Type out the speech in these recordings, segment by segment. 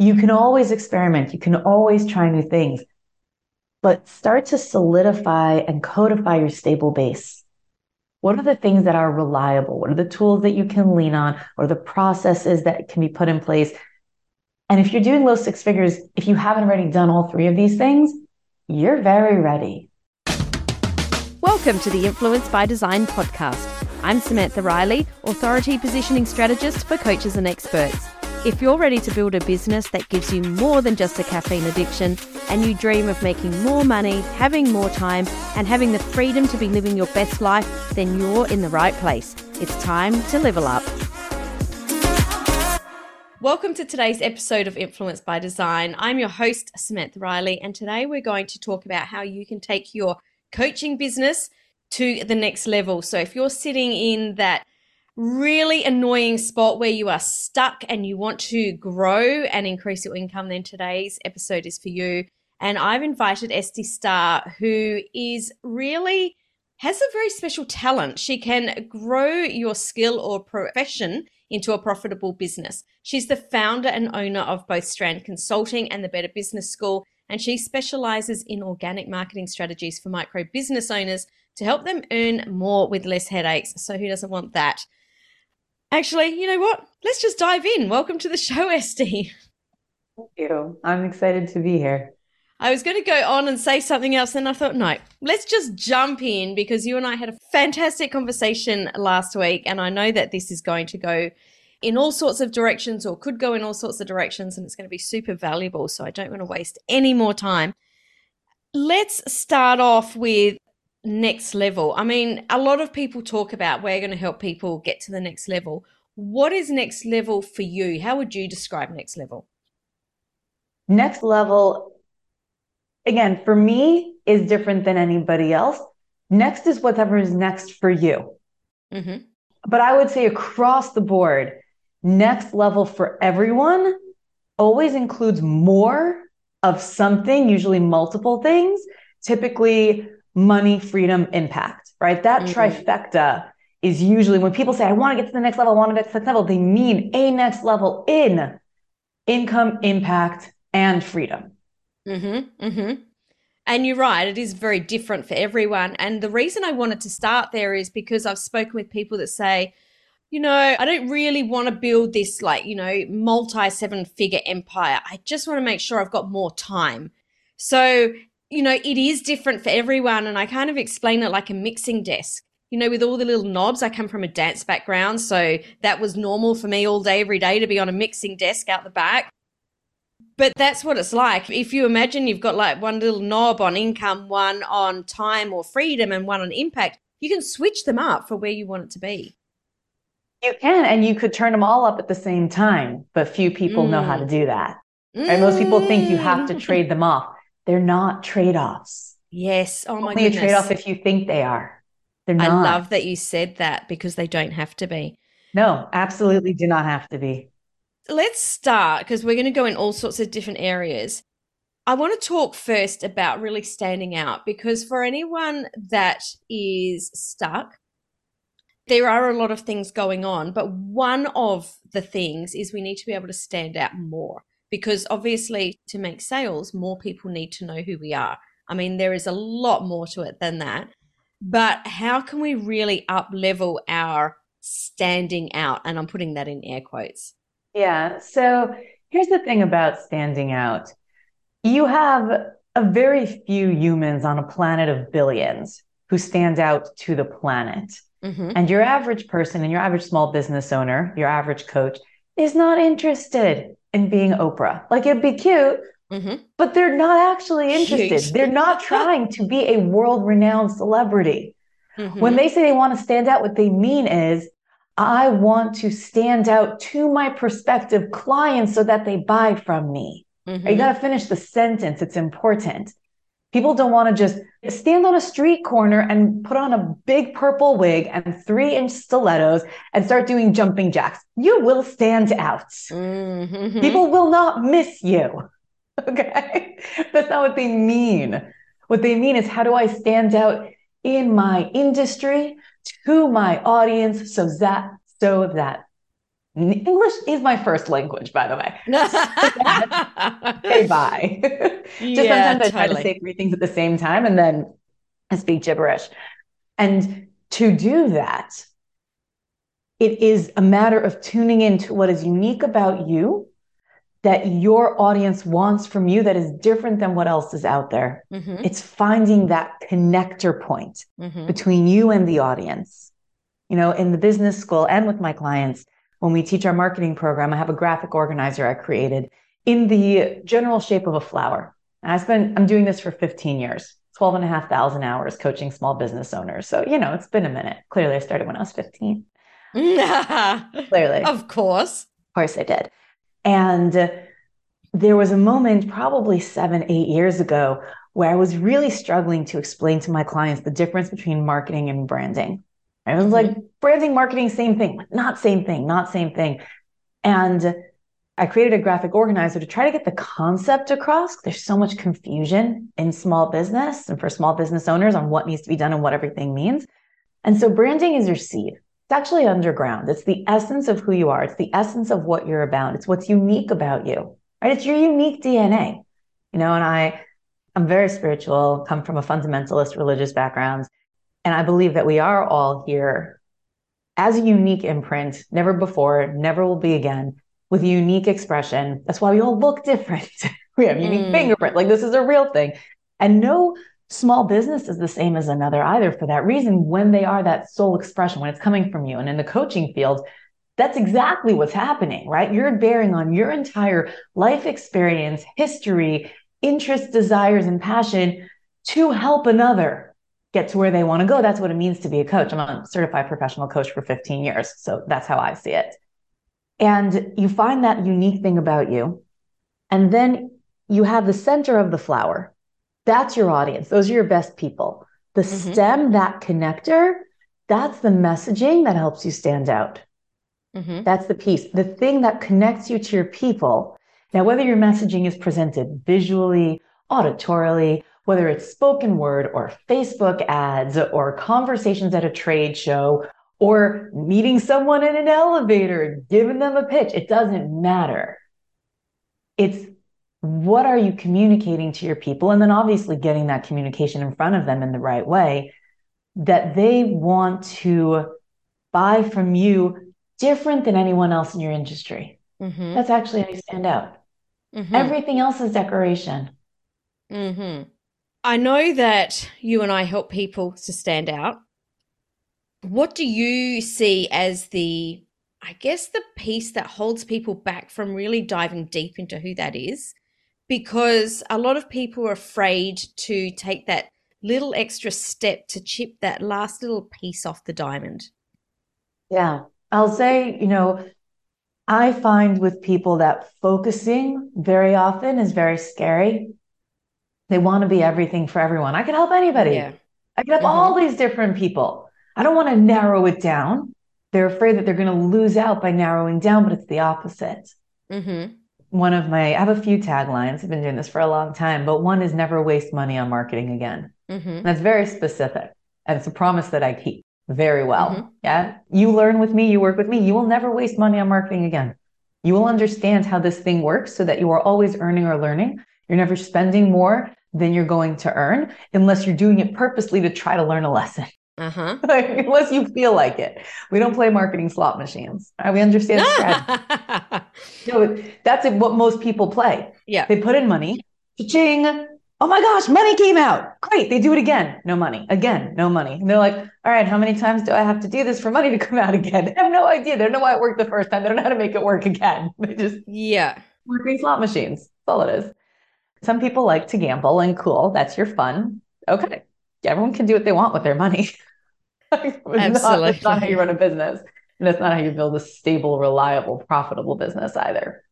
You can always experiment. You can always try new things, but start to solidify and codify your stable base. What are the things that are reliable? What are the tools that you can lean on or the processes that can be put in place? And if you're doing low six figures, if you haven't already done all three of these things, you're very ready. Welcome to the Influence by Design podcast. I'm Samantha Riley, Authority Positioning Strategist for coaches and experts. If you're ready to build a business that gives you more than just a caffeine addiction, and you dream of making more money, having more time, and having the freedom to be living your best life, then you're in the right place. It's time to level up. Welcome to today's episode of Influence by Design. I'm your host, Samantha Riley, and today we're going to talk about how you can take your coaching business to the next level. So if you're sitting in that really annoying spot where you are stuck and you want to grow and increase your income, then today's episode is for you. And I've invited Estie Starr, who is really has a very special talent. She can grow your skill or profession into a profitable business. She's the founder and owner of both Strand Consulting and the Better Business School, and she specializes in organic marketing strategies for micro business owners to help them earn more with less headaches. So, who doesn't want that? Actually, you know what? Let's just dive in. Welcome to the show, Estie. Thank you. I'm excited to be here. I was going to go on and say something else, and I thought, no, let's just jump in because you and I had a fantastic conversation last week, and I know that this is going to go in all sorts of directions or could go in all sorts of directions, and it's going to be super valuable. So I don't want to waste any more time. Let's start off with next level? I mean, a lot of people talk about we're going to help people get to the next level. What is next level for you? How would you describe next level? Next level, again, for me, is different than anybody else. Next is whatever is next for you. Mm-hmm. But I would say across the board, next level for everyone always includes more of something, usually multiple things. Typically, money, freedom, impact, right? That mm-hmm. trifecta is usually when people say, I want to get to the next level, I want to get to the next level, they mean a next level in income, impact, and freedom. Mm-hmm, mm-hmm. And you're right, it is very different for everyone. And the reason I wanted to start there is because I've spoken with people that say, you know, I don't really want to build this like, you know, multi seven figure empire. I just want to make sure I've got more time. So you know, it is different for everyone. And I kind of explain it like a mixing desk. You know, with all the little knobs, I come from a dance background. So that was normal for me all day, every day to be on a mixing desk out the back. But that's what it's like. If you imagine you've got like one little knob on income, one on time or freedom, and one on impact, you can switch them up for where you want it to be. You can, and you could turn them all up at the same time, but few people mm. know how to mm. do that. Mm. Right? Most people think you have to trade them off. They're not trade offs. Yes. Oh my goodness. Only goodness. a trade off if you think they are. They're not. I love that you said that because they don't have to be. No, absolutely do not have to be. Let's start because we're going to go in all sorts of different areas. I want to talk first about really standing out because for anyone that is stuck, there are a lot of things going on, but one of the things is we need to be able to stand out more because obviously to make sales more people need to know who we are. I mean there is a lot more to it than that but how can we really up level our standing out? And i'm putting that in air quotes. Yeah so here's the thing about standing out. You have a very few humans on a planet of billions who stand out to the planet. Mm-hmm. and your average person and your average small business owner your average coach is not interested in being Oprah. Like it'd be cute, mm-hmm. but they're not actually interested. Huge. They're not trying to be a world renowned celebrity. Mm-hmm. When they say they want to stand out, what they mean is, I want to stand out to my prospective clients so that they buy from me. Mm-hmm. You got to finish the sentence. It's important. People don't want to just stand on a street corner and put on a big purple wig and three inch stilettos and start doing jumping jacks. You will stand out. Mm-hmm. People will not miss you. Okay. That's not what they mean. What they mean is, how do I stand out in my industry to my audience so that, so that English is my first language, by the way. okay, bye. Just yeah, sometimes I try to say three things at the same time and then I speak gibberish. And to do that, it is a matter of tuning into what is unique about you that your audience wants from you that is different than what else is out there. Mm-hmm. It's finding that connector point mm-hmm. between you and the audience. You know, in the business school and with my clients, when we teach our marketing program, I have a graphic organizer I created in the general shape of a flower. And I spent, I'm doing this for 15 years, 12 and a half thousand hours coaching small business owners. So, you know, it's been a minute. Clearly, I started when I was 15. Clearly. Of course. Of course, I did. And there was a moment, probably seven, eight years ago, where I was really struggling to explain to my clients the difference between marketing and branding. I was like, mm-hmm. branding, marketing, same thing, not same thing, not same thing. And I created a graphic organizer to try to get the concept across. There's so much confusion in small business and for small business owners on what needs to be done and what everything means. And so branding is your seed. It's actually underground. It's the essence of who you are. It's the essence of what you're about. It's what's unique about you, right? It's your unique DNA, you know, and I, I'm very spiritual, come from a fundamentalist religious background. And I believe that we are all here as a unique imprint, never before, never will be again, with a unique expression. That's why we all look different. we have unique mm. fingerprint. Like this is a real thing. And no small business is the same as another either for that reason when they are that sole expression when it's coming from you and in the coaching field that's exactly what's happening right you're bearing on your entire life experience history interests desires and passion to help another get to where they want to go that's what it means to be a coach i'm a certified professional coach for 15 years so that's how i see it and you find that unique thing about you and then you have the center of the flower that's your audience. Those are your best people. The mm-hmm. stem, that connector, that's the messaging that helps you stand out. Mm-hmm. That's the piece, the thing that connects you to your people. Now, whether your messaging is presented visually, auditorily, whether it's spoken word or Facebook ads or conversations at a trade show or meeting someone in an elevator, giving them a pitch, it doesn't matter. It's what are you communicating to your people? And then obviously getting that communication in front of them in the right way that they want to buy from you different than anyone else in your industry. Mm-hmm. That's actually how you stand out. Mm-hmm. Everything else is decoration. Mm-hmm. I know that you and I help people to stand out. What do you see as the, I guess, the piece that holds people back from really diving deep into who that is because a lot of people are afraid to take that little extra step to chip that last little piece off the diamond. Yeah. I'll say, you know, I find with people that focusing very often is very scary. They want to be everything for everyone. I can help anybody. Yeah. I can help mm-hmm. all these different people. I don't want to narrow it down. They're afraid that they're going to lose out by narrowing down, but it's the opposite. Mm-hmm one of my, I have a few taglines. I've been doing this for a long time, but one is never waste money on marketing again. Mm-hmm. That's very specific. And it's a promise that I keep very well. Mm-hmm. Yeah. You learn with me, you work with me, you will never waste money on marketing again. You will understand how this thing works so that you are always earning or learning. You're never spending more than you're going to earn unless you're doing it purposely to try to learn a lesson. Uh-huh. like, unless you feel like it. We don't play marketing slot machines. Right? We understand strategy. no, that's what most people play. Yeah. They put in money. Ching. Oh my gosh, money came out. Great. They do it again. No money. Again, no money. And they're like, all right, how many times do I have to do this for money to come out again? They have no idea. They don't know why it worked the first time. They don't know how to make it work again. They just Yeah. Marketing slot machines. That's all it is. Some people like to gamble and cool. That's your fun. Okay. Everyone can do what they want with their money. Absolutely. Not, that's not how you run a business. And that's not how you build a stable, reliable, profitable business either.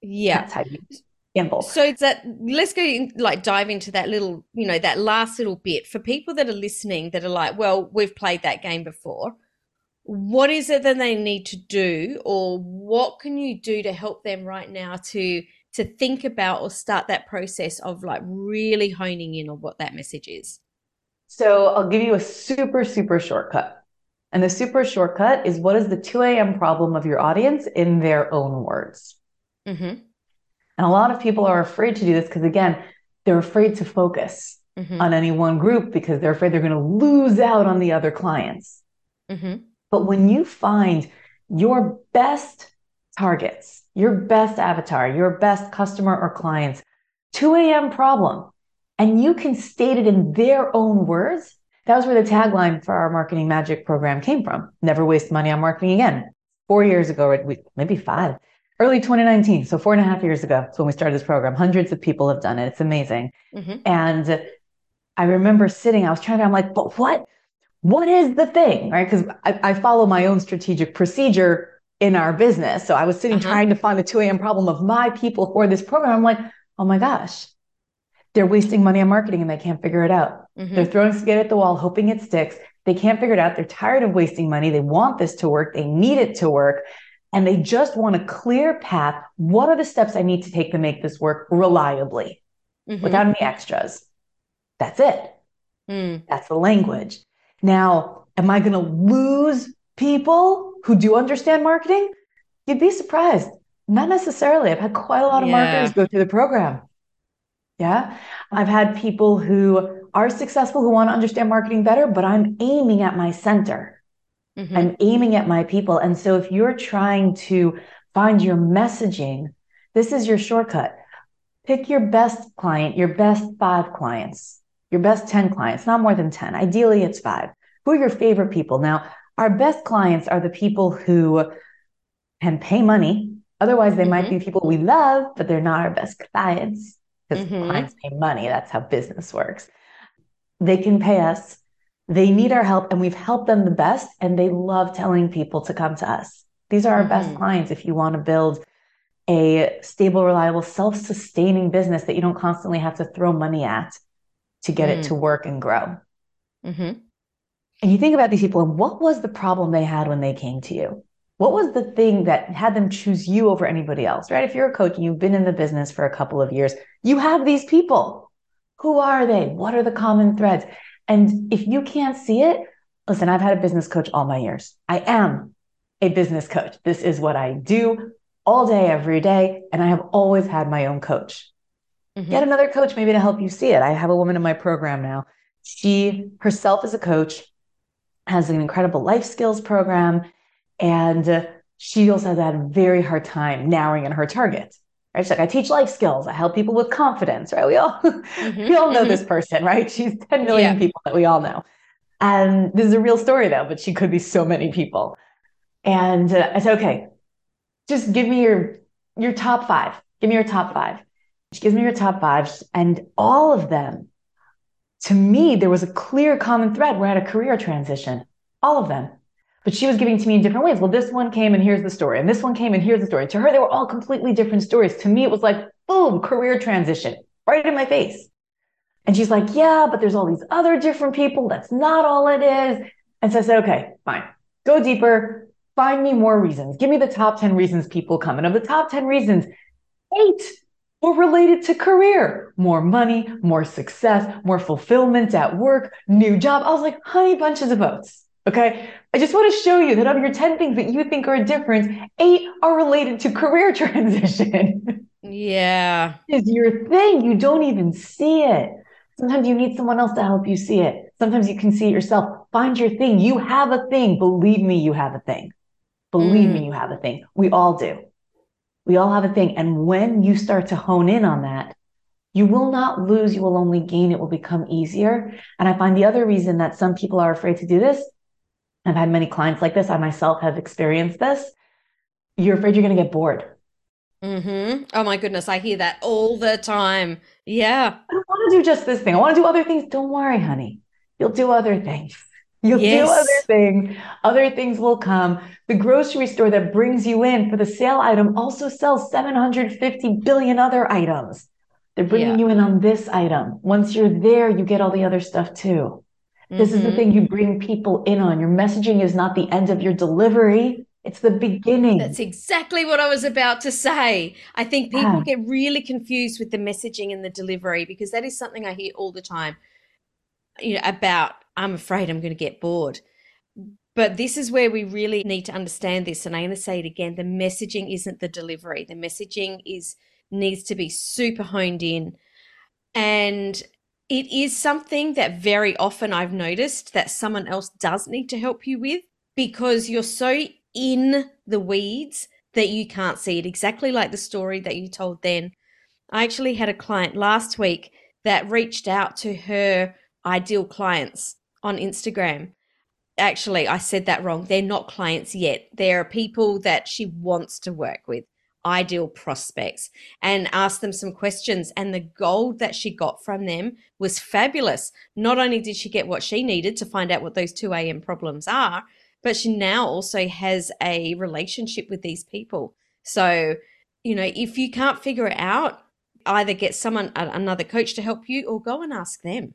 Yeah. That's how you gamble. So it's that let's go in, like dive into that little, you know, that last little bit for people that are listening that are like, well, we've played that game before. What is it that they need to do or what can you do to help them right now to to think about or start that process of like really honing in on what that message is? So I'll give you a super, super shortcut. And the super shortcut is what is the 2 a.m. problem of your audience in their own words. Mm-hmm. And a lot of people are afraid to do this because, again, they're afraid to focus mm-hmm. on any one group because they're afraid they're going to lose out on the other clients. Mm-hmm. But when you find your best targets, your best avatar, your best customer or clients, 2 a.m. problem, and you can state it in their own words, that was where the tagline for our marketing magic program came from. Never waste money on marketing again. Four years ago, maybe five, early 2019. So four and a half years ago. So when we started this program, hundreds of people have done it. It's amazing. Mm-hmm. And I remember sitting, I was trying to, I'm like, but what, what is the thing? Right. Cause I, I follow my own strategic procedure in our business. So I was sitting uh-huh. trying to find the 2 a.m. problem of my people for this program. I'm like, oh my gosh, they're wasting money on marketing and they can't figure it out. Mm-hmm. They're throwing spaghetti at the wall, hoping it sticks. They can't figure it out. They're tired of wasting money. They want this to work. They need it to work. And they just want a clear path. What are the steps I need to take to make this work reliably mm-hmm. without any extras? That's it. Mm. That's the language. Now, am I going to lose people who do understand marketing? You'd be surprised. Not necessarily. I've had quite a lot of yeah. marketers go through the program. Yeah. I've had people who are successful who want to understand marketing better, but I'm aiming at my center. Mm-hmm. I'm aiming at my people. And so if you're trying to find your messaging, this is your shortcut. Pick your best client, your best five clients, your best 10 clients, not more than 10. Ideally, it's five. Who are your favorite people? Now, our best clients are the people who can pay money. Otherwise, they mm-hmm. might be people we love, but they're not our best clients because mm-hmm. clients pay money. That's how business works. They can pay us. They need our help, and we've helped them the best. And they love telling people to come to us. These are our mm-hmm. best clients if you want to build a stable, reliable, self sustaining business that you don't constantly have to throw money at to get it to mm. work and grow. Mm-hmm. And you think about these people and what was the problem they had when they came to you? What was the thing that had them choose you over anybody else, right? If you're a coach and you've been in the business for a couple of years, you have these people. Who are they? What are the common threads? And if you can't see it, listen, I've had a business coach all my years. I am a business coach. This is what I do all day, every day. And I have always had my own coach. Mm-hmm. Get another coach maybe to help you see it. I have a woman in my program now. She herself is a coach has an incredible life skills program, and uh, she also has had a very hard time narrowing in her target. Right? She's like, I teach life skills. I help people with confidence. Right? We all mm-hmm, we all know mm-hmm. this person, right? She's 10 million yeah. people that we all know. And this is a real story though, but she could be so many people. And uh, I said, okay, just give me your your top five. Give me your top five. She gives me your top five, and all of them to me, there was a clear common thread. We're at a career transition, all of them. But she was giving to me in different ways. Well, this one came and here's the story. And this one came and here's the story. To her, they were all completely different stories. To me, it was like, boom, career transition right in my face. And she's like, yeah, but there's all these other different people. That's not all it is. And so I said, okay, fine. Go deeper. Find me more reasons. Give me the top 10 reasons people come. And of the top 10 reasons, eight or related to career, more money, more success, more fulfillment at work, new job. I was like, honey bunches of oats. Okay. I just want to show you that of your 10 things that you think are different, eight are related to career transition. Yeah. Is your thing. You don't even see it. Sometimes you need someone else to help you see it. Sometimes you can see it yourself. Find your thing. You have a thing. Believe me, you have a thing. Believe mm. me, you have a thing. We all do. We all have a thing. And when you start to hone in on that, you will not lose, you will only gain. It will become easier. And I find the other reason that some people are afraid to do this, I've had many clients like this. I myself have experienced this. You're afraid you're going to get bored. Mm-hmm. Oh my goodness, I hear that all the time. Yeah. I don't want to do just this thing. I want to do other things. Don't worry, honey. You'll do other things. You'll yes. do other things. Other things will come. The grocery store that brings you in for the sale item also sells 750 billion other items. They're bringing yeah. you in on this item. Once you're there, you get all the other stuff too. This mm-hmm. is the mm-hmm. thing you bring people in on. Your messaging is not the end of your delivery. It's the beginning. That's exactly what I was about to say. I think people yeah. get really confused with the messaging and the delivery because that is something I hear all the time. You know, about I'm afraid I'm going to get bored. But this is where we really need to understand this. And I'm going to say it again the messaging isn't the delivery, the messaging is needs to be super honed in. And it is something that very often I've noticed that someone else does need to help you with because you're so in the weeds that you can't see it. Exactly like the story that you told then. I actually had a client last week that reached out to her ideal clients on Instagram. Actually, I said that wrong. They're not clients yet. They're people that she wants to work with ideal prospects and asked them some questions. And the gold that she got from them was fabulous. Not only did she get what she needed to find out what those 2 a.m. problems are, but she now also has a relationship with these people. So, you know, if you can't figure it out, either get someone, another coach to help you, or go and ask them.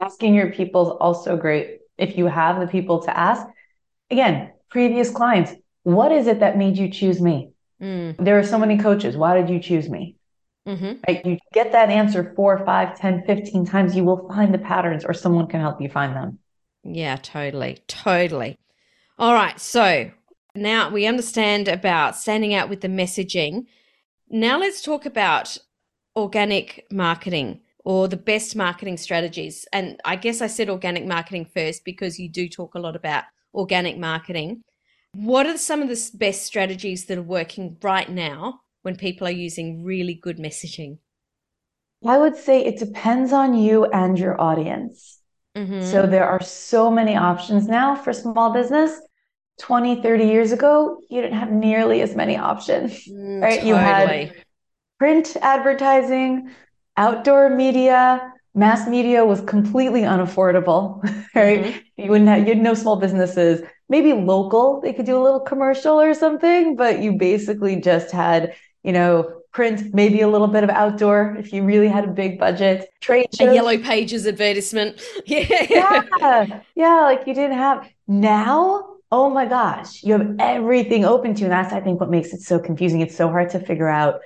Asking your people is also great. If you have the people to ask, again, previous clients, what is it that made you choose me? Mm. There are so many coaches. Why did you choose me? Mm-hmm. Right? You get that answer four, five, 10, 15 times, you will find the patterns or someone can help you find them. Yeah, totally. Totally. All right. So now we understand about standing out with the messaging. Now let's talk about organic marketing or the best marketing strategies. And I guess I said organic marketing first because you do talk a lot about organic marketing. What are some of the best strategies that are working right now when people are using really good messaging? I would say it depends on you and your audience. Mm-hmm. So there are so many options now for small business. 20, 30 years ago, you didn't have nearly as many options, mm, right? Totally. You had print advertising, outdoor media, mass media was completely unaffordable, right? Mm-hmm. You wouldn't have, you had no small businesses maybe local, they could do a little commercial or something, but you basically just had, you know, print, maybe a little bit of outdoor if you really had a big budget. Trade shows. A yellow pages advertisement. Yeah. yeah. Yeah. Like you didn't have now. Oh my gosh, you have everything open to you. And that's, I think, what makes it so confusing. It's so hard to figure out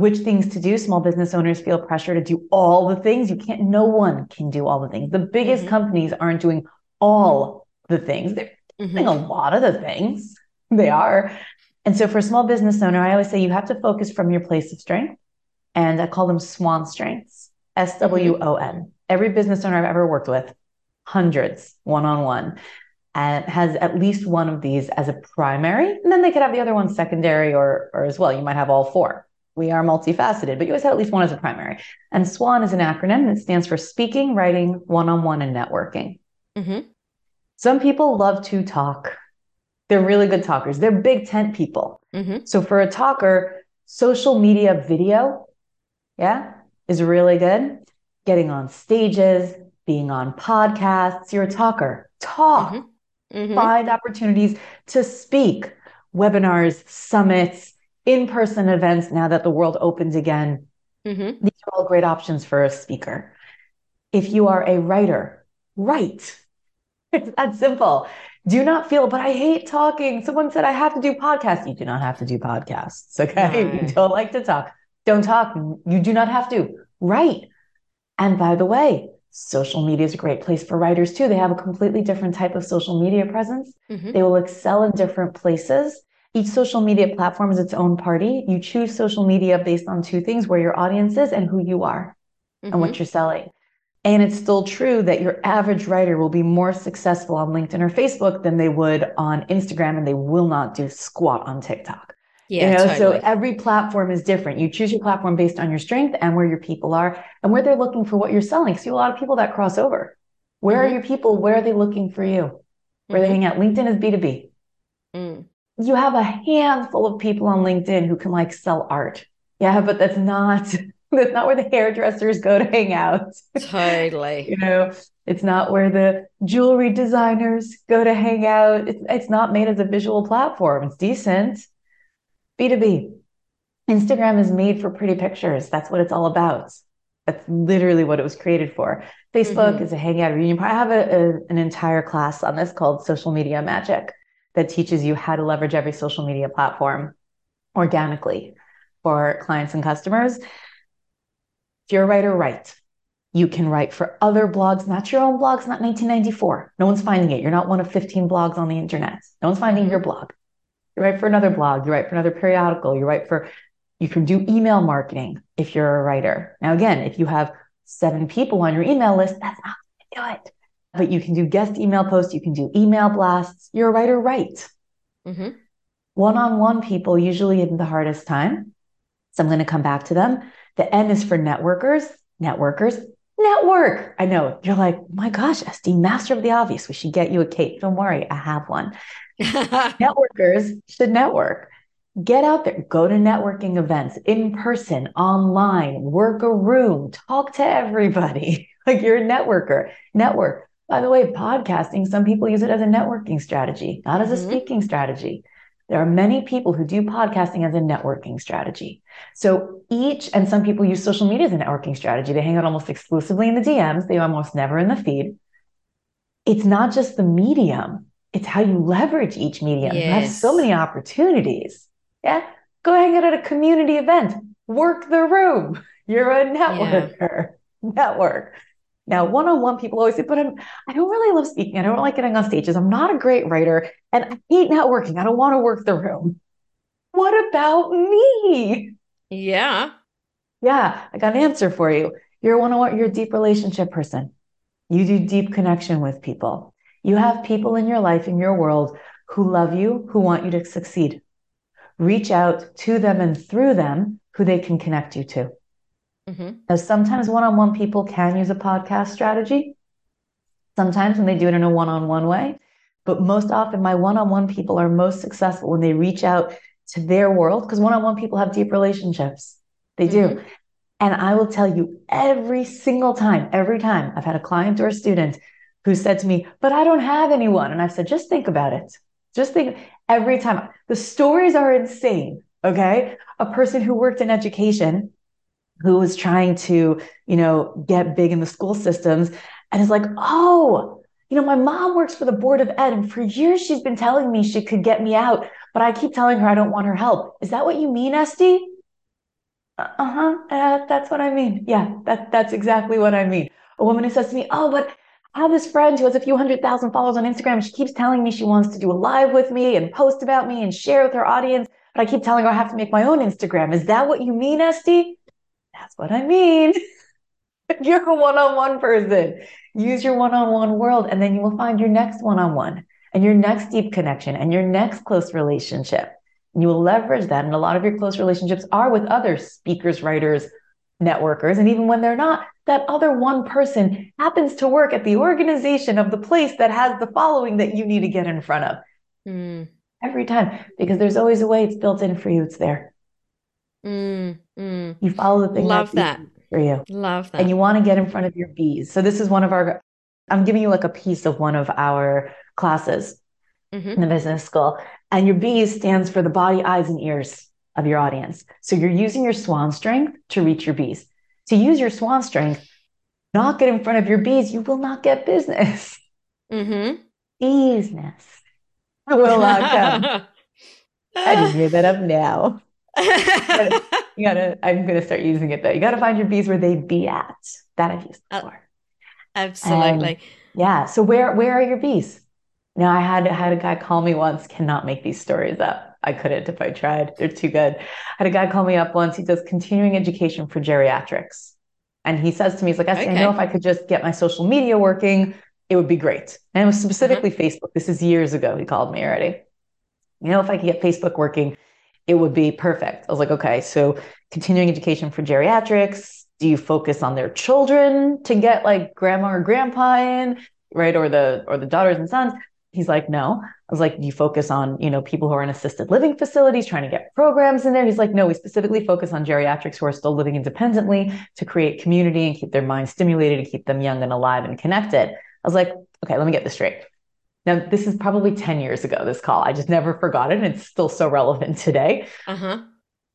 which things to do. Small business owners feel pressure to do all the things. You can't, no one can do all the things. The biggest mm-hmm. companies aren't doing all the things. They're mm-hmm. doing a lot of the things. They are. And so for a small business owner, I always say you have to focus from your place of strength. And I call them swan strengths, S W O N. Mm-hmm. Every business owner I've ever worked with, hundreds one on one, and has at least one of these as a primary. And then they could have the other one secondary or, or as well. You might have all four. We are multifaceted, but you always have at least one as a primary. And SWON is an acronym that stands for speaking, writing, one on one, and networking. Mm-hmm. Some people love to talk. They're really good talkers. They're big tent people. Mm-hmm. So for a talker, social media video, yeah, is really good. Getting on stages, being on podcasts, you're a talker. Talk. Mm-hmm. Mm-hmm. Find opportunities to speak, webinars, summits, in person events now that the world opens again. Mm-hmm. These are all great options for a speaker. If you are a writer, write. It's that simple. Do not feel, but I hate talking. Someone said I have to do podcasts. You do not have to do podcasts. Okay. Right. You don't like to talk. Don't talk. You do not have to. Write. And by the way, social media is a great place for writers too. They have a completely different type of social media presence. Mm-hmm. They will excel in different places. Each social media platform is its own party. You choose social media based on two things where your audience is and who you are mm-hmm. and what mm-hmm. you're selling. And it's still true that your average writer will be more successful on LinkedIn or Facebook than they would on Instagram, and they will not do squat on TikTok. Yeah, you know, totally. so every platform is different. You choose your platform based on your strength and where your people are and where they're looking for what you're selling. See a lot of people that cross over. Where mm-hmm. are your people? Where are they looking for you? Where mm-hmm. they hang out? LinkedIn is B2B. Mm. You have a handful of people on LinkedIn who can like sell art. Yeah, but that's not That's not where the hairdressers go to hang out. Totally. you know, it's not where the jewelry designers go to hang out. It's, it's not made as a visual platform. It's decent. B2B. Instagram is made for pretty pictures. That's what it's all about. That's literally what it was created for. Facebook mm-hmm. is a hangout reunion. I have a, a, an entire class on this called Social Media Magic that teaches you how to leverage every social media platform organically for clients and customers. If you're a writer, write. You can write for other blogs, not your own blogs, not 1994. No one's finding it. You're not one of 15 blogs on the internet. No one's finding your blog. You write for another blog, you write for another periodical, you write for, you can do email marketing if you're a writer. Now, again, if you have seven people on your email list, that's not going to do it. But you can do guest email posts, you can do email blasts. You're a writer, right? Mm-hmm. One on one people usually have the hardest time. So I'm going to come back to them. The N is for networkers, networkers, network. I know you're like, oh my gosh, Estie, master of the obvious. We should get you a cape. Don't worry, I have one. Networkers should network. Get out there, go to networking events in person, online, work a room, talk to everybody. like you're a networker, network. By the way, podcasting, some people use it as a networking strategy, not as a mm-hmm. speaking strategy. There are many people who do podcasting as a networking strategy. So each, and some people use social media as a networking strategy. They hang out almost exclusively in the DMs. They almost never in the feed. It's not just the medium. It's how you leverage each medium. Yes. You have so many opportunities. Yeah. Go hang out at a community event. Work the room. You're a networker. Yeah. Network. Now, one-on-one people always say, but I'm, I don't really love speaking. I don't like getting on stages. I'm not a great writer and I hate networking. I don't want to work the room. What about me? Yeah. Yeah. I got an answer for you. You're one-on-one, you're a deep relationship person. You do deep connection with people. You have people in your life, in your world who love you, who want you to succeed. Reach out to them and through them who they can connect you to. Mm-hmm. Now, sometimes one on one people can use a podcast strategy, sometimes when they do it in a one on one way. But most often, my one on one people are most successful when they reach out to their world because one on one people have deep relationships. They mm-hmm. do. And I will tell you every single time, every time I've had a client or a student who said to me, But I don't have anyone. And I've said, Just think about it. Just think every time. The stories are insane. Okay. A person who worked in education who was trying to, you know, get big in the school systems and is like, oh, you know, my mom works for the board of ed and for years she's been telling me she could get me out, but I keep telling her I don't want her help. Is that what you mean, Estie? Uh-huh. Uh, that's what I mean. Yeah, that, that's exactly what I mean. A woman who says to me, oh, but I have this friend who has a few hundred thousand followers on Instagram. She keeps telling me she wants to do a live with me and post about me and share with her audience. But I keep telling her I have to make my own Instagram. Is that what you mean, Estie? That's what I mean. You're a one on one person. Use your one on one world, and then you will find your next one on one and your next deep connection and your next close relationship. You will leverage that. And a lot of your close relationships are with other speakers, writers, networkers. And even when they're not, that other one person happens to work at the organization of the place that has the following that you need to get in front of. Mm. Every time, because there's always a way it's built in for you. It's there. Mm, mm. You follow the thing. Love that for you. Love that. And you want to get in front of your bees. So this is one of our. I'm giving you like a piece of one of our classes mm-hmm. in the business school, and your bees stands for the body, eyes, and ears of your audience. So you're using your swan strength to reach your bees. To use your swan strength, not get in front of your bees, you will not get business. Mm-hmm. Business will not come. I just made that up now you gotta, I'm gonna start using it though. You gotta find your bees where they be at. That I've used uh, before. Absolutely. yeah. So where where are your bees? Now I had had a guy call me once, cannot make these stories up. I couldn't if I tried. They're too good. I had a guy call me up once. He does continuing education for geriatrics. And he says to me, he's like, I, okay. I know if I could just get my social media working, it would be great. And it was specifically mm-hmm. Facebook. This is years ago. He called me already. You know, if I could get Facebook working, it would be perfect. I was like, okay, so continuing education for geriatrics. Do you focus on their children to get like grandma or grandpa in, right? Or the or the daughters and sons? He's like, no. I was like, you focus on, you know, people who are in assisted living facilities trying to get programs in there. He's like, no, we specifically focus on geriatrics who are still living independently to create community and keep their minds stimulated and keep them young and alive and connected. I was like, okay, let me get this straight. Now, this is probably 10 years ago, this call. I just never forgot it. And it's still so relevant today. Uh-huh.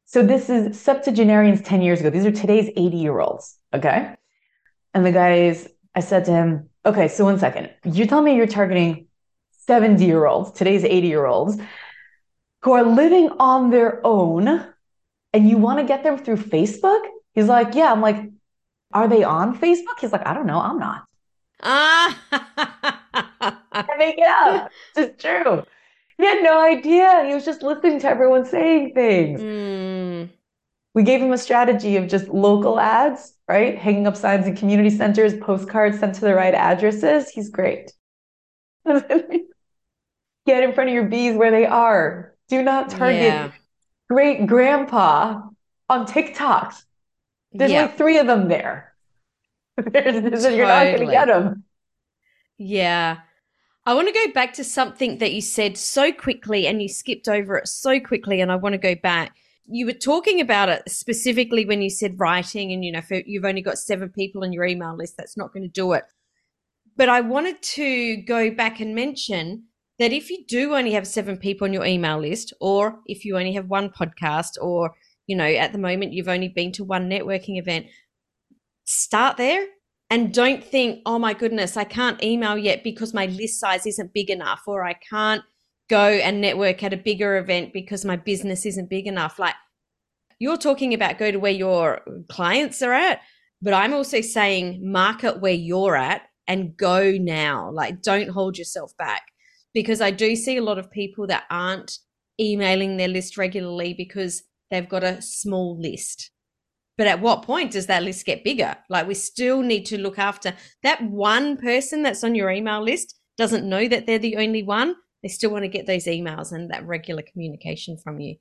So this is septuagenarians 10 years ago. These are today's 80 year olds. Okay. And the guys, I said to him, okay, so one second. You're telling me you're targeting 70 year olds, today's 80 year olds, who are living on their own and you want to get them through Facebook? He's like, yeah. I'm like, Are they on Facebook? He's like, I don't know. I'm not. Ah, make it up. It's true. He had no idea. He was just listening to everyone saying things. Mm, We gave him a strategy of just local ads, right? Hanging up signs in community centers, postcards sent to the right addresses. He's great. Get in front of your bees where they are. Do not target yeah. great grandpa on TikTok. There's yeah. like three of them there. There's, there's- You're not going to get them. Yeah. I want to go back to something that you said so quickly and you skipped over it so quickly. And I want to go back. You were talking about it specifically when you said writing, and you know, if you've only got seven people on your email list, that's not going to do it. But I wanted to go back and mention that if you do only have seven people on your email list, or if you only have one podcast, or, you know, at the moment you've only been to one networking event, start there and don't think, oh my goodness, I can't email yet because my list size isn't big enough, or I can't go and network at a bigger event because my business isn't big enough. Like you're talking about go to where your clients are at, but I'm also saying market where you're at and go now. Like don't hold yourself back because I do see a lot of people that aren't emailing their list regularly because they've got a small list. But at what point does that list get bigger? Like we still need to look after that one person that's on your email list doesn't know that they're the only one. They still want to get those emails and that regular communication from you.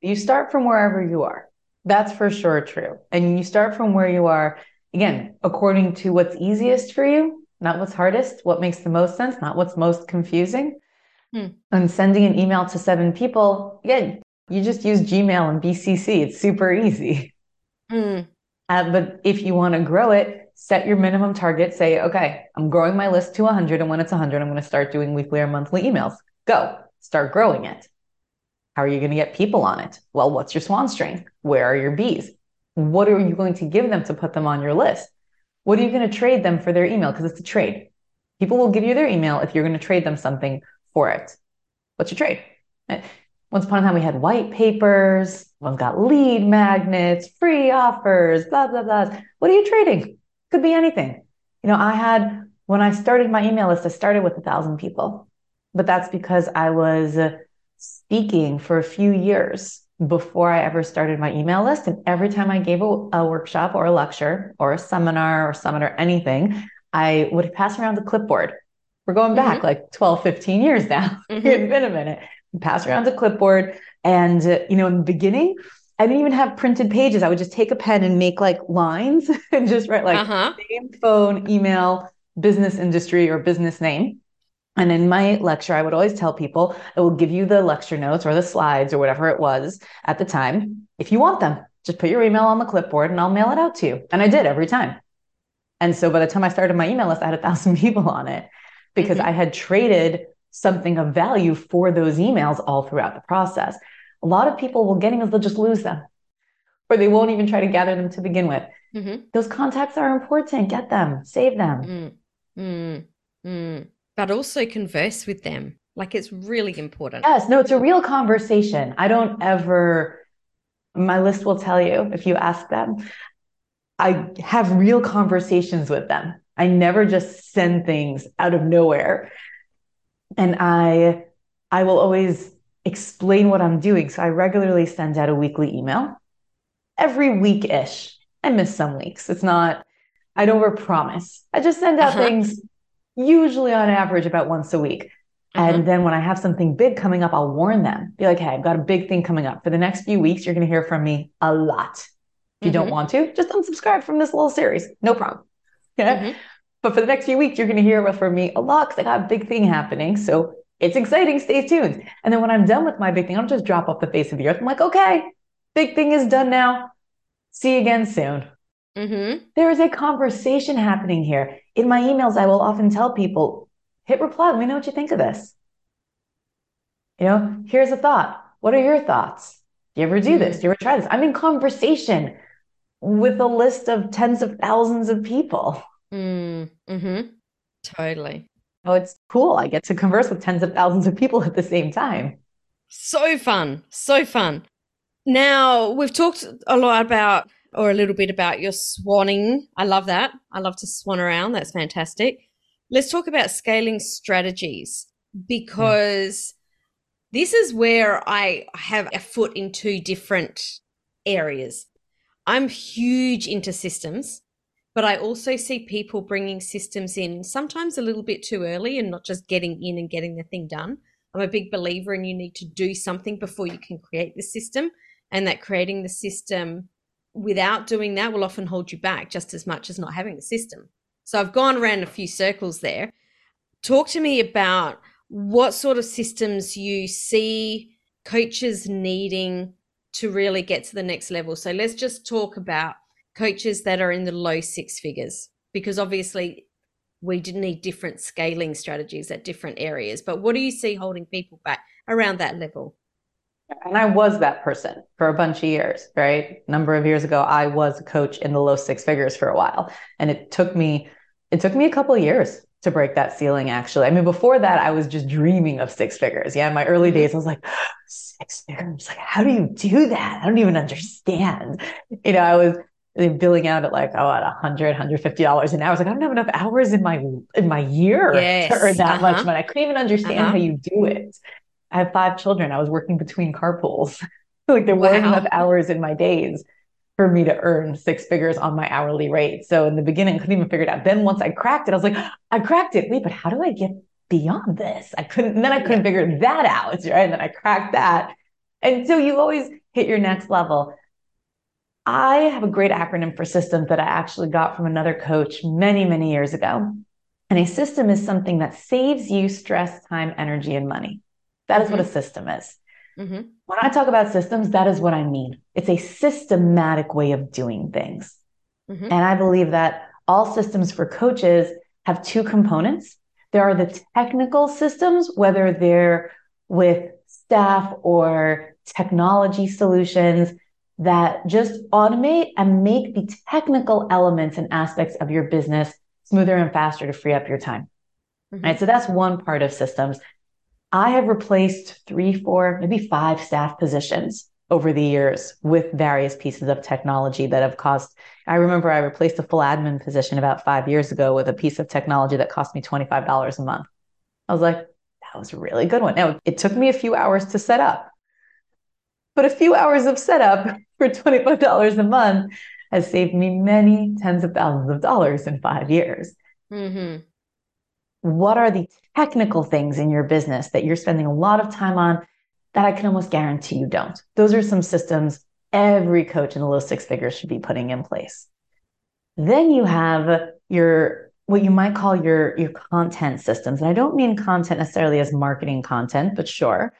You start from wherever you are. That's for sure true. And you start from where you are, again, according to what's easiest for you, not what's hardest, what makes the most sense, not what's most confusing. Hmm. And sending an email to seven people, again, you just use Gmail and BCC. It's super easy. Mm, Uh, but if you want to grow it, set your minimum target. Say, okay, I'm growing my list to 100. And when it's 100, I'm going to start doing weekly or monthly emails. Go start growing it. How are you going to get people on it? Well, what's your swan strain? Where are your bees? What are you going to give them to put them on your list? What are you going to trade them for their email? Because it's a trade. People will give you their email if you're going to trade them something for it. What's your trade? Eh, Once upon a time, we had white papers. One's got lead magnets, free offers, blah, blah, blah. What are you trading? Could be anything. You know, I had, when I started my email list, I started with a thousand people, but that's because I was speaking for a few years before I ever started my email list. And every time I gave a, a workshop or a lecture or a seminar or summit or anything, I would pass around the clipboard. We're going back like 12, 15 years now. Mhm. It's been a minute. Pass around the clipboard. And, uh, you know, in the beginning, I didn't even have printed pages. I would just take a pen and make like lines and just write like uh huh. name, phone, email, business industry, or business name. And in my lecture, I would always tell people I will give you the lecture notes or the slides or whatever it was at the time. If you want them, just put your email on the clipboard and I'll mail it out to you. And I did every time. And so by the time I started my email list, I had a thousand people on it because Mhm. I had traded something of value for those emails all throughout the process. A lot of people will get emails, they'll just lose them or they won't even try to gather them to begin with. hmm Those contacts are important. Get them, save them. Mm, mm, mm. But also converse with them. Like it's really important. Yes, no, it's a real conversation. I don't ever, my list will tell you if you ask them. I have real conversations with them. I never just send things out of nowhere. And I I will always explain what I'm doing. So I regularly send out a weekly email every week-ish. I miss some weeks. It's not, I don't overpromise. I just send out Uh-huh. things usually on average about once a week. Uh-huh. And then when I have something big coming up, I'll warn them. Be like, hey, I've got a big thing coming up. For the next few weeks, you're going to hear from me a lot. If you don't Mhm. want to, just unsubscribe from this little series. No problem. Yeah. Mhm. But for the next few weeks, you're going to hear from me a lot because I got a big thing happening. So it's exciting. Stay tuned. And then when I'm done with my big thing, I'll just drop off the face of the earth. I'm like, okay, big thing is done now. See you again soon. Mhm. There is a conversation happening here. In my emails, I will often tell people, hit reply. Let me know what you think of this. You know, here's a thought. What are your thoughts? Do you ever do this? Do you ever try this? I'm in conversation with a list of tens of thousands of people. Mm, mhm. Totally. Oh, it's cool. I get to converse with tens of thousands of people at the same time. So fun. So fun. Now, we've talked a lot about or a little bit about your swanning. I love that. I love to swan around. That's fantastic. Let's talk about scaling strategies because this is where I have a foot in two different areas. I'm huge into systems, but I also see people bringing systems in sometimes a little bit too early and not just getting in and getting the thing done. I'm a big believer in you need to do something before you can create the system, and that creating the system without doing that will often hold you back just as much as not having the system. So I've gone around a few circles there. Talk to me about what sort of systems you see coaches needing to really get to the next level. So let's just talk about coaches that are in the low six figures, because obviously we didn't need different scaling strategies at different areas. But what do you see holding people back around that level? And I was that person for a bunch of years, right? A number of years ago, I was a coach in the low six figures for a while. And it took me, it took me a couple of years to break that ceiling, actually. I mean, before that, I was just dreaming of six figures. Yeah. In my early days, I was like, six figures. Like, how do you do that? I don't even understand. You know, I was billing out at like, oh, at 100 $150 an hour. I was like, I don't have enough hours in my, in my year yes. to earn that uh-huh. much money. I couldn't even understand uh-huh. how you do it. I have five children. I was working between carpools. like there wow. weren't enough hours in my days for me to earn six figures on my hourly rate. So in the beginning, I couldn't even figure it out. Then once I cracked it, I was like, I cracked it. Wait, but how do I get beyond this? I couldn't, and then I couldn't yeah. figure that out. Right. And then I cracked that. And so you always hit your next level. I have a great acronym for systems that I actually got from another coach many, many years ago. And a system is something that saves you stress, time, energy, and money. That is mm-hmm. what a mm-hmm. system is. Mm-hmm. When I talk about systems, that is what I mean. It's a systematic way of doing things. Mm-hmm. And I believe that all systems for coaches have two components. There are the technical systems, whether they're with staff or technology solutions that just automate and make the technical elements and aspects of your business smoother and faster to free up your time. Mm-hmm. Right. So that's one part of systems. I have replaced three, four, maybe five staff positions over the years with various pieces of technology that have cost. I remember I replaced a full admin position about five years ago with a piece of technology that cost me $25 a month. I was like, that was a really good one. Now, it took me a few hours to set up, but a few hours of setup for $25 a month has saved me many tens of thousands of dollars in five years. Mm-hmm what are the technical things in your business that you're spending a lot of time on that I can almost guarantee you don't? Those are some systems every coach in the low six figures should be putting in place. Then you have your what you might call your your content systems. And I don't mean content necessarily as marketing content, but sure.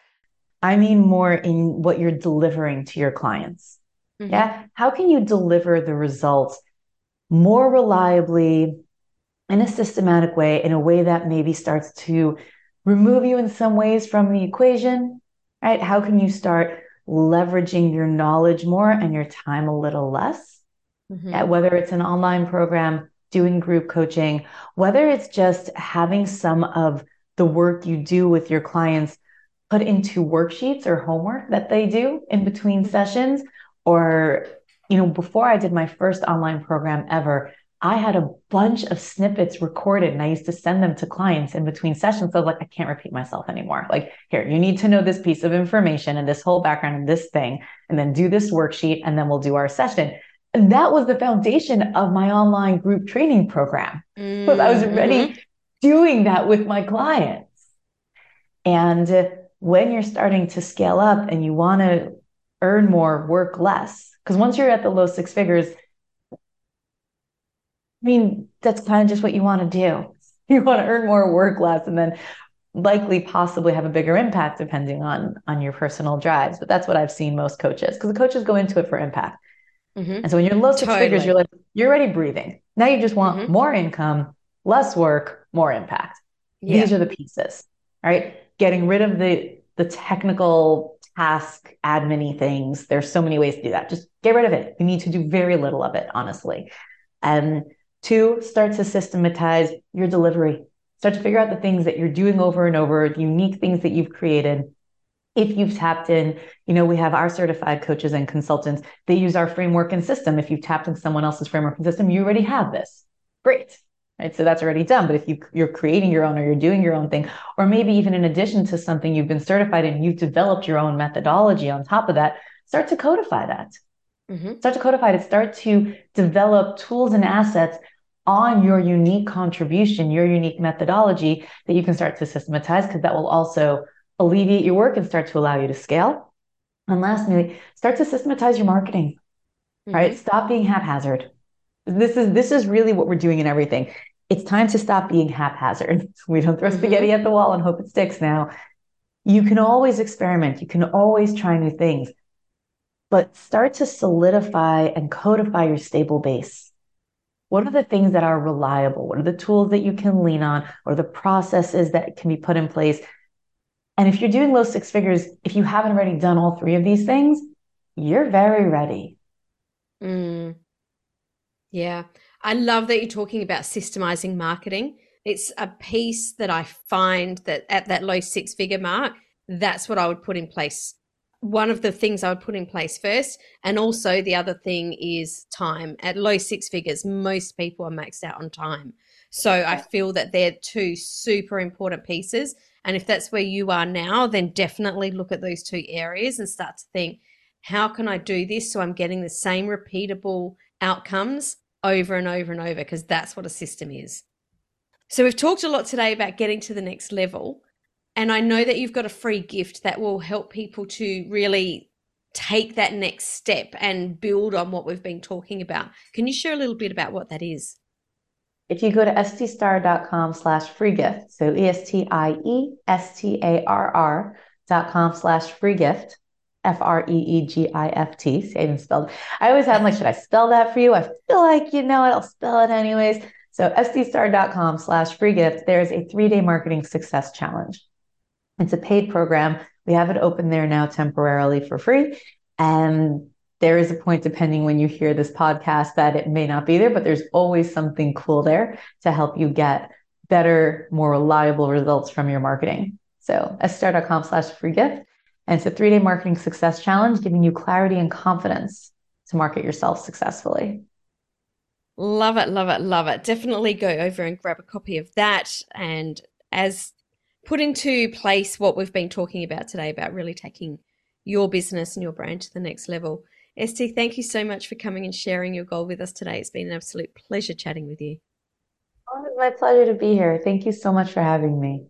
I mean more in what you're delivering to your clients. Mm-hmm. Yeah. How can you deliver the results more reliably, in a systematic way, in a way that maybe starts to remove you in some ways from the equation, right? How can you start leveraging your knowledge more and your time a little less? Mm-hmm. whether it's an online program, doing group coaching, whether it's just having some of the work you do with your clients put into worksheets or homework that they do in between sessions or you know before i did my first online program ever I had a bunch of snippets recorded and I used to send them to clients in between sessions. So I was like, I can't repeat myself anymore. Like, here, you need to know this piece of information and this whole background and this thing, and then do this worksheet, and then we'll do our session. And that was the foundation of my online group training program. Mm-hmm. Because I was already mm-hmm. doing that with my clients. And when you're starting to scale up and you want to earn more, work less, because once you're at the low six figures, I mean, that's kind of just what you want to do. You want to earn more, work less, and then likely possibly have a bigger impact depending on on your personal drives. But that's what I've seen most coaches because the coaches go into it for impact. Mm-hmm. And so when you're low six totally. figures, you're like, you're already breathing. Now you just want mm-hmm. more income, less work, more impact. Yeah. These are the pieces, right? Getting rid of the the technical task admin things. There's so many ways to do that. Just get rid of it. You need to do very little of it, honestly. And Two, start to systematize your delivery. Start to figure out the things that you're doing over and over, the unique things that you've created if you've tapped in, you know, we have our certified coaches and consultants, they use our framework and system. If you've tapped in someone else's framework and system, you already have this. Great. Right. So that's already done. But if you, you're creating your own or you're doing your own thing, or maybe even in addition to something you've been certified in, you've developed your own methodology on top of that, start to codify that. Mm-hmm. Start to codify it. Start to develop tools and assets on your unique contribution, your unique methodology that you can start to systematize because that will also alleviate your work and start to allow you to scale. And lastly, start to systematize your marketing. Mm-hmm. Right? Stop being haphazard. This is this is really what we're doing in everything. It's time to stop being haphazard. We don't throw mm-hmm. spaghetti at the wall and hope it sticks now. You can always experiment. You can always try new things. But start to solidify and codify your stable base. What are the things that are reliable? What are the tools that you can lean on or the processes that can be put in place and if you're doing low six figures, if you haven't already done all three of these things, you're very ready. Mm. Yeah. I love that you're talking about systemizing marketing. It's a piece that I find that at that low six figure mark, that's what I would put in place. One of the things I would put in place first. And also the other thing is time. At low six figures, most people are maxed out on time. So I feel that they're two super important pieces and if that's where you are now, then definitely look at those two areas and start to think, how can I do this so I'm getting the same repeatable outcomes over and over and over? Because that's what a system is. So we've talked a lot today about getting to the next level. And I know that you've got a free gift that will help people to really take that next step and build on what we've been talking about. Can you share a little bit about what that is? if you go to estiestarr.com slash free gift, so E-S-T-I-E-S-T-A-R-R dot com slash free gift, F-R-E-E-G-I-F-T, see, I even spelled, I always have, like, should I spell that for you? I feel like, you know it, I'll spell it anyways. So estiestarr.com slash free gift, there's a three-day marketing success challenge. It's a paid program. We have it open there now temporarily for free. And there is a point, depending when you hear this podcast, that it may not be there, but there's always something cool there to help you get better, more reliable results from your marketing. So estiestarr.com slash free gift. And it's a three day marketing success challenge, giving you clarity and confidence to market yourself successfully. Love it, love it, love it. Definitely go over and grab a copy of that. And as put into place what we've been talking about today about really taking your business and your brand to the next level. Estie, thank you so much for coming and sharing your goal with us today. It's been an absolute pleasure chatting with you. Oh, my pleasure to be here. Thank you so much for having me.